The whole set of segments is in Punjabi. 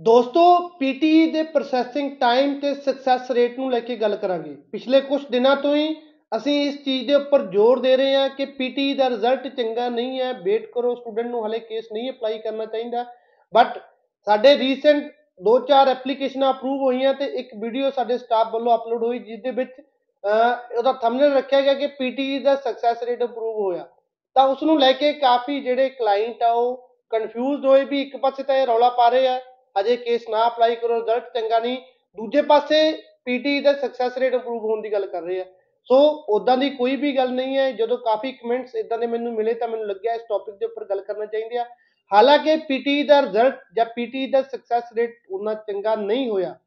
ਦੋਸਤੋ ਪੀਟੀ ਦੇ ਪ੍ਰੋਸੈਸਿੰਗ ਟਾਈਮ ਤੇ ਸਕਸੈਸ ਰੇਟ ਨੂੰ ਲੈ ਕੇ ਗੱਲ ਕਰਾਂਗੇ। ਪਿਛਲੇ ਕੁਝ ਦਿਨਾਂ ਤੋਂ ਹੀ ਅਸੀਂ ਇਸ ਚੀਜ਼ ਦੇ ਉੱਪਰ ਜ਼ੋਰ ਦੇ ਰਹੇ ਹਾਂ ਕਿ ਪੀਟੀ ਦਾ ਰਿਜ਼ਲਟ ਚੰਗਾ ਨਹੀਂ ਹੈ। ਵੇਟ ਕਰੋ ਸਟੂਡੈਂਟ ਨੂੰ ਹਲੇ ਕੇਸ ਨਹੀਂ ਅਪਲਾਈ ਕਰਨਾ ਚਾਹੀਦਾ। ਬਟ ਸਾਡੇ ਰੀਸੈਂਟ ਦੋ ਚਾਰ ਐਪਲੀਕੇਸ਼ਨਾਂ ਅਪਰੂਵ ਹੋਈਆਂ ਤੇ ਇੱਕ ਵੀਡੀਓ ਸਾਡੇ ਸਟਾਫ ਵੱਲੋਂ ਅਪਲੋਡ ਹੋਈ ਜਿਸ ਦੇ ਵਿੱਚ ਉਹਦਾ ਥੰਬਨੇਲ ਰੱਖਿਆ ਗਿਆ ਕਿ ਪੀਟੀ ਦਾ ਸਕਸੈਸ ਰੇਟ ਅਪਰੂਵ ਹੋਇਆ। ਤਾਂ ਉਸ ਨੂੰ ਲੈ ਕੇ ਕਾਫੀ ਜਿਹੜੇ ਕਲਾਇੰਟ ਆ ਉਹ ਕਨਫਿਊਜ਼ਡ ਹੋਏ ਵੀ ਇੱਕ ਪਾਸੇ ਤਾਂ ਇਹ ਰੌਲਾ ਪਾ ਰਹੇ ਆ ਅਜੇ ਕੇਸ ਨਾ ਅਪਲਾਈ ਕਰੋ ਰਿਜ਼ਲਟ ਚੰਗਾ ਨਹੀਂ। ਦੂਜੇ ਪਾਸੇ ਪੀਟੀ ਦਾ ਸਕਸੈਸ ਰੇਟ ਇੰਪਰੂਵ ਹੋਣ ਦੀ ਗੱਲ ਕਰ ਰਹੇ ਆ। ਸੋ ਉਦਾਂ ਦੀ ਕੋਈ ਵੀ ਗੱਲ ਨਹੀਂ ਹੈ। ਜਦੋਂ ਕਾਫੀ ਕਮੈਂਟਸ ਇਦਾਂ ਦੇ ਮੈਨੂੰ ਮਿਲੇ ਤਾਂ ਮੈਨੂੰ ਲੱਗਿਆ ਇਸ ਟੌਪਿਕ ਦੇ ਉੱਪਰ ਗੱਲ ਕਰਨਾ ਚਾਹੀਦੀ ਆ। ਹਾਲਾਂਕਿ ਪੀਟੀ ਦਾ ਰਿਜ਼ਲਟ ਜਾਂ ਪੀਟੀ ਦਾ ਸਕਸੈਸ ਰੇਟ ਉਹਨਾਂ ਚੰਗਾ ਨਹੀਂ ਹੋਇਆ।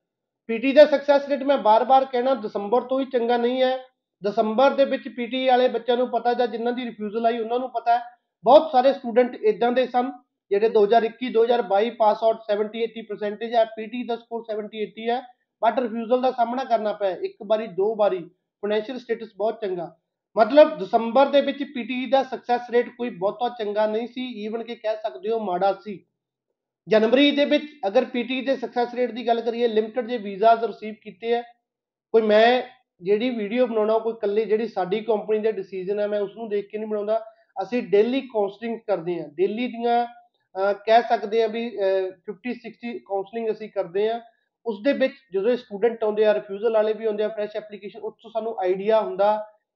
ਪੀਟੀ ਦਾ ਸਕਸੈਸ ਰੇਟ ਮੈਂ ਬਾਰ-ਬਾਰ ਕਹਿਣਾ ਦਸੰਬਰ ਤੋਂ ਹੀ ਚੰਗਾ ਨਹੀਂ ਹੈ। ਦਸੰਬਰ ਦੇ ਵਿੱਚ ਪੀਟੀ ਵਾਲੇ ਬੱਚਿਆਂ ਨੂੰ ਪਤਾ ਜਾਂ ਜਿਨ੍ਹਾਂ ਦੀ ਰਿਫਿਊਜ਼ਲ ਆਈ ਉਹਨਾਂ ਨੂੰ ਪਤਾ ਹੈ। ਬਹੁਤ ਸਾਰੇ ਸਟੂਡੈਂਟ ਇਦਾਂ ਦੇ ਸਨ। ਜਿਹੜੇ 2021 2022 ਪਾਸ ਆਊਟ 70 80 ਪਰਸੈਂਟੇਜ ਹੈ ਪੀਟੀ ਦਾ ਸਕੋਰ 70 80 ਹੈ ਬਟ ਰਿਫਿਊਜ਼ਲ ਦਾ ਸਾਹਮਣਾ ਕਰਨਾ ਪਿਆ ਇੱਕ ਵਾਰੀ, ਦੋ ਵਾਰੀ ਫਾਈਨੈਂਸ਼ੀਅਲ ਸਟੇਟਸ ਬਹੁਤ ਚੰਗਾ। ਮਤਲਬ ਦਸੰਬਰ ਦੇ ਵਿੱਚ ਪੀਟੀ ਦਾ ਸਕਸੈਸ ਰੇਟ ਕੋਈ ਬਹੁਤਾ ਚੰਗਾ ਨਹੀਂ ਸੀ ਈਵਨ ਕਿ ਕਹਿ ਸਕਦੇ ਹੋ ਮਾੜਾ ਸੀ। ਜਨਵਰੀ ਦੇ ਵਿੱਚ ਅਗਰ ਪੀਟੀ ਦੇ ਸਕਸੈਸ ਰੇਟ ਦੀ ਗੱਲ ਕਰੀਏ ਲਿਮਟਿਡ ਜੇ ਵੀਜ਼ਾਸ ਰਿਸੀਵ ਕੀਤੇ ਆ ਕੋਈ ਮੈਂ ਜਿਹੜੀ ਵੀਡੀਓ ਬਣਾਉਣਾ, ਕੋਈ ਕੱਲੀ ਜਿਹੜੀ ਸਾਡੀ ਕੰਪਨੀ ਦੇ ਡਿਸੀਜਨ ਹੈ, ਮੈਂ ਉਸ ਨੂੰ ਦੇਖ ਕੇ ਨਹੀਂ ਬਣਾਉਂਦਾ, ਅਸੀਂ ਡੇਲੀ ਕਾਉਂਸਲਿੰਗ ਕਰਦੇ ਹਾਂ। ਡੇਲੀ ਦੀਆਂ ਕਹਿ ਸਕਦੇ ਆ ਵੀ 50 60 ਕਾਉਂਸਲਿੰਗ ਅਸੀਂ ਕਰਦੇ ਆ ਉਸ ਦੇ ਵਿੱਚ ਜਦੋਂ ਸਟੂਡੈਂਟ ਆਉਂਦੇ ਆ ਰਿਫਿਊਜ਼ਲ ਵਾਲੇ ਵੀ ਆਉਂਦੇ ਆ ਫਰੈਸ਼ ਐਪਲੀਕੇਸ਼ਨ ਉਸ ਤੋਂ ਸਾਨੂੰ ਆਈਡੀਆ ਹੁੰਦਾ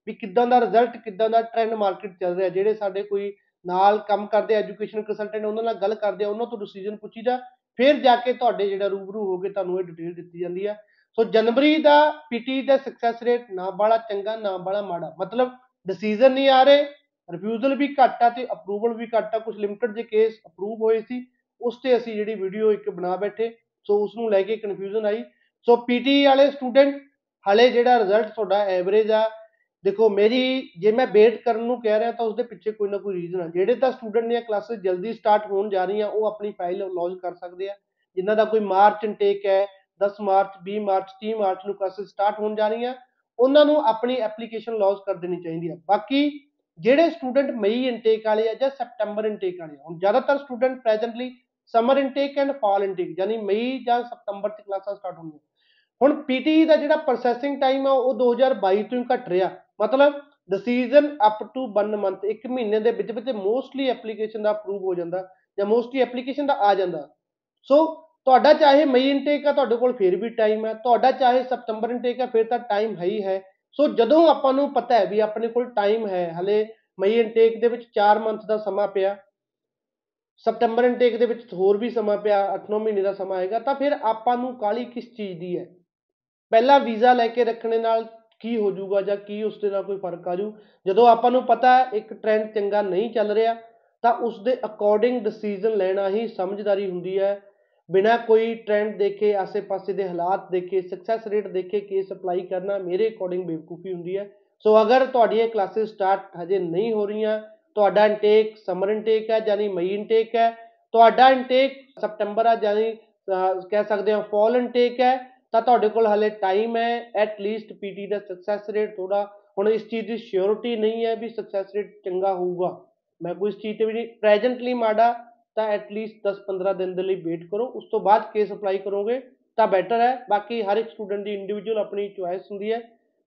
ਵੀ ਕਿੱਦਾਂ ਦਾ ਰਿਜ਼ਲਟ ਕਿੱਦਾਂ ਦਾ ਟ੍ਰੈਂਡ ਮਾਰਕੀਟ ਚੱਲ ਰਿਹਾ। ਜਿਹੜੇ ਸਾਡੇ ਕੋਈ ਨਾਲ ਕੰਮ ਕਰਦੇ ਐਜੂਕੇਸ਼ਨ ਕੰਸਲਟੈਂਟ ਉਹਨਾਂ ਨਾਲ ਗੱਲ ਕਰਦੇ ਆ, ਉਹਨਾਂ ਤੋਂ ਡਿਸੀਜਨ ਪੁੱਛੀਦਾ। ਫਿਰ ਜਾ ਕੇ ਤੁਹਾਡੇ ਜਿਹੜਾ ਰੂਬਰੂ ਹੋ ਕੇ ਤੁਹਾਨੂੰ ਇਹ ਡਿਟੇਲ ਦਿੱਤੀ ਜਾਂਦੀ ਆ। ਸੋ ਜਨਵਰੀ ਦਾ ਪੀਟੀ ਦਾ ਸਕਸੈਸ ਰੇਟ ਨਾ ਬੜਾ ਚੰਗਾ, ਨਾ ਬੜਾ ਮਾੜਾ। ਮਤਲਬ ਡਿਸੀਜਨ ਨਹੀਂ ਆ ਰਹੇ ਰਿਫਿਊਜ਼ਲ ਵੀ ਘੱਟ ਆ ਤੇ ਅਪਰੂਵਲ ਵੀ ਘੱਟ ਆ। ਕੁਝ ਲਿਮਟਿਡ ਜੇ ਕੇਸ ਅਪਰੂਵ ਹੋਏ ਸੀ, ਉਸ ਤੇ ਅਸੀਂ ਜਿਹੜੀ ਵੀਡੀਓ ਇੱਕ ਬਣਾ ਬੈਠੇ, ਸੋ ਉਸ ਨੂੰ ਲੈ ਕੇ ਕਨਫਿਊਜ਼ਨ ਆਈ। ਸੋ ਪੀਟੀ ਵਾਲੇ ਸਟੂਡੈਂਟ ਹਲੇ ਜਿਹੜਾ ਰਿਜ਼ਲਟ ਤੁਹਾਡਾ ਐਵਰੇਜ ਆ, ਦੇਖੋ ਮੇਰੀ, ਜੇ ਮੈਂ ਵੇਟ ਕਰਨ ਨੂੰ ਕਹਿ ਰਿਹਾ ਤਾਂ ਉਸ ਦੇ ਪਿੱਛੇ ਕੋਈ ਨਾ ਕੋਈ ਰੀਜ਼ਨ ਆ। ਜਿਹੜੇ ਤਾਂ ਸਟੂਡੈਂਟ ਦੀਆਂ ਕਲਾਸਿਸ ਜਲਦੀ ਸਟਾਰਟ ਹੋਣ ਜਾ ਰਹੀਆਂ, ਉਹ ਆਪਣੀ ਫਾਈਲ ਲੌਂਚ ਕਰ ਸਕਦੇ ਆ। ਜਿਨ੍ਹਾਂ ਦਾ ਕੋਈ ਮਾਰਚ ਇਨਟੇਕ ਹੈ 10 ਮਾਰਚ 20 ਮਾਰਚ 30 ਮਾਰਚ ਨੂੰ ਕਲਾਸਿਸ ਸਟਾਰਟ ਹੋਣ ਜਾ ਰਹੀਆਂ, ਉਹਨਾਂ ਨੂੰ ਆਪਣੀ ਐਪਲੀਕੇਸ਼ਨ ਲੌਂਚ ਕਰ ਦੇਣੀ ਚਾਹੀਦੀ ਆ। ਬਾਕੀ ਜਿਹੜੇ ਸਟੂਡੈਂਟ ਮਈ ਇਨਟੇਕ ਵਾਲੇ ਆ ਜਾਂ ਸਪਟੈਂਬਰ ਇਨਟੇਕ ਵਾਲੇ ਆ, ਹੁਣ ਜ਼ਿਆਦਾਤਰ student presently summer intake and fall intake ਯਾਨੀ ਮਈ ਜਾਂ ਸਤੰਬਰ ਚ ਕਲਾਸਾਂ ਸਟਾਰਟ ਹੋਣੀਆਂ ਹੁਣ ਪੀਟੀ ਦਾ ਜਿਹੜਾ ਪ੍ਰੋਸੈਸਿੰਗ ਟਾਈਮ ਆ, ਉਹ 2022 ਤੋਂ ਹੀ ਘਟ ਰਿਹਾ। ਮਤਲਬ ਡਿਸੀਜਨ ਅਪ ਟੂ 1 ਮੰਥ ਇੱਕ ਮਹੀਨੇ ਦੇ ਵਿੱਚ ਵਿੱਚ ਮੋਸਟਲੀ ਐਪਲੀਕੇਸ਼ਨ ਦਾ ਅਪਰੂਵ ਹੋ ਜਾਂਦਾ ਜਾਂ ਮੋਸਟਲੀ ਐਪਲੀਕੇਸ਼ਨ ਦਾ ਆ ਜਾਂਦਾ। ਸੋ ਤੁਹਾਡਾ ਚਾਹੇ ਮਈ ਇਨਟੇਕ ਆ, ਤੁਹਾਡੇ ਕੋਲ ਫਿਰ ਵੀ ਟਾਈਮ ਹੈ ਤੁਹਾਡਾ ਚਾਹੇ ਸਤੰਬਰ ਇਨਟੇਕ ਆ, ਫਿਰ ਤਾਂ ਟਾਈਮ ਹੈ ਹੀ ਹੈ। ਸੋ ਜਦੋਂ ਆਪਾਂ ਨੂੰ ਪਤਾ ਹੈ ਵੀ ਆਪਣੇ ਕੋਲ ਟਾਈਮ ਹੈ, ਹਲੇ ਮਈ ਇਨਟੇਕ ਦੇ ਵਿੱਚ 4 ਮੰਥ ਦਾ ਸਮਾਂ ਪਿਆ ਸਪਟੈਂਬਰ ਇਨਟੇਕ ਦੇ ਵਿੱਚ ਹੋਰ ਵੀ ਸਮਾਂ ਪਿਆ 8-9 ਮਹੀਨੇ ਦਾ ਸਮਾਂ ਆਏਗਾ, ਤਾਂ ਫਿਰ ਆਪਾਂ ਨੂੰ ਕਾਲੀ ਕਿਸ ਚੀਜ਼ ਦੀ ਹੈ? ਪਹਿਲਾ ਵੀਜ਼ਾ ਲੈ ਕੇ ਰੱਖਣੇ ਨਾਲ ਕੀ ਹੋ ਜਾਊਗਾ ਜਾਂ ਕੀ ਉਸ ਦੇ ਨਾਲ ਕੋਈ ਫ਼ਰਕ ਆ ਜੂ ਜਦੋਂ ਆਪਾਂ ਨੂੰ ਪਤਾ ਹੈ ਇੱਕ ਟ੍ਰੈਂਡ ਚੰਗਾ ਨਹੀਂ ਚੱਲ ਰਿਹਾ, ਤਾਂ ਉਸ ਦੇ ਅਕੋਰਡਿੰਗ ਡਿਸੀਜਨ ਲੈਣਾ ਹੀ ਸਮਝਦਾਰੀ ਹੁੰਦੀ ਹੈ ਬਿਨਾ ਕੋਈ ਟ੍ਰੈਂਡ ਦੇਖੇ, ਆਸੇ-ਪਾਸੇ ਦੇ ਹਾਲਾਤ ਦੇਖੇ ਸਕਸੈਸ ਰੇਟ ਦੇਖੇ ਕੇਸ ਅਪਲਾਈ ਕਰਨਾ ਮੇਰੇ ਅਕੋਰਡਿੰਗ ਬੇਵਕੂਫੀ ਹੁੰਦੀ ਹੈ। ਸੋ ਅਗਰ ਤੁਹਾਡੀਆਂ ਕਲਾਸਿਸ ਸਟਾਰਟ ਹਜੇ ਨਹੀਂ ਹੋ ਰਹੀਆਂ, ਤੁਹਾਡਾ ਇਨਟੇਕ ਸਮਰ ਇਨਟੇਕ ਹੈ ਯਾਨੀ ਮਈ ਇਨਟੇਕ ਹੈ, ਤੁਹਾਡਾ ਇਨਟੇਕ ਸਪਟੈਂਬਰ ਆ ਯਾਨੀ ਕਹਿ ਸਕਦੇ ਹਾਂ ਫਾਲ ਇਨਟੇਕ ਹੈ, ਤਾਂ ਤੁਹਾਡੇ ਕੋਲ ਹਲੇ ਟਾਈਮ ਹੈ ਐਟ ਲੀਸਟ ਪੀਟੀ ਦਾ ਸਕਸੈਸ ਰੇਟ ਥੋੜਾ ਹੁਣ ਇਸ ਚੀਜ਼ ਦੀ ਸ਼ੋਰਿਟੀ ਨਹੀਂ ਹੈ ਵੀ ਸਕਸੈਸ ਰੇਟ ਚੰਗਾ ਹੋਊਗਾ। ਮੈਂ ਕੋਈ ਇਸ ਚੀਜ਼ ਤੇ ਵੀ ਨਹੀਂ ਪ੍ਰੈਜ਼ੈਂਟਲੀ ਮਾੜਾ ਤਾਂ ਐਟ ਲੀਸਟ 10-15 ਦਿਨ ਦੇ ਲਈ ਵੇਟ ਕਰੋ। ਉਸ ਤੋਂ ਬਾਅਦ ਕੇਸ ਅਪਲਾਈ ਕਰੋਗੇ, ਤਾਂ ਬੈਟਰ ਹੈ। ਬਾਕੀ ਹਰ ਇੱਕ ਸਟੂਡੈਂਟ ਦੀ ਇੰਡੀਵਿਜੂਅਲ ਆਪਣੀ ਚੁਆਇਸ ਹੁੰਦੀ ਹੈ।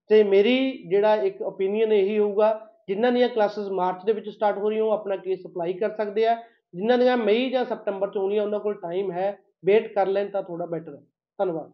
ਤੇ ਮੇਰੀ ਜਿਹੜਾ ਇੱਕ ਓਪੀਨੀਅਨ ਇਹੀ ਹੋਊਗਾ, ਜਿਨ੍ਹਾਂ ਦੀਆਂ ਕਲਾਸਿਸ ਮਾਰਚ ਦੇ ਵਿੱਚ ਸਟਾਰਟ ਹੋ ਰਹੀਆਂ, ਉਹ ਆਪਣਾ ਕੇਸ ਅਪਲਾਈ ਕਰ ਸਕਦੇ ਆ। ਜਿਨ੍ਹਾਂ ਦੀਆਂ ਮਈ ਜਾਂ ਸਤੰਬਰ ਚ ਹੋਣੀਆਂ, ਉਹਨਾਂ ਕੋਲ ਟਾਈਮ ਹੈ। ਵੇਟ ਕਰ ਲੈਣ ਤਾਂ ਥੋੜਾ ਬੈਟਰ ਹੈ। ਧੰਨਵਾਦ।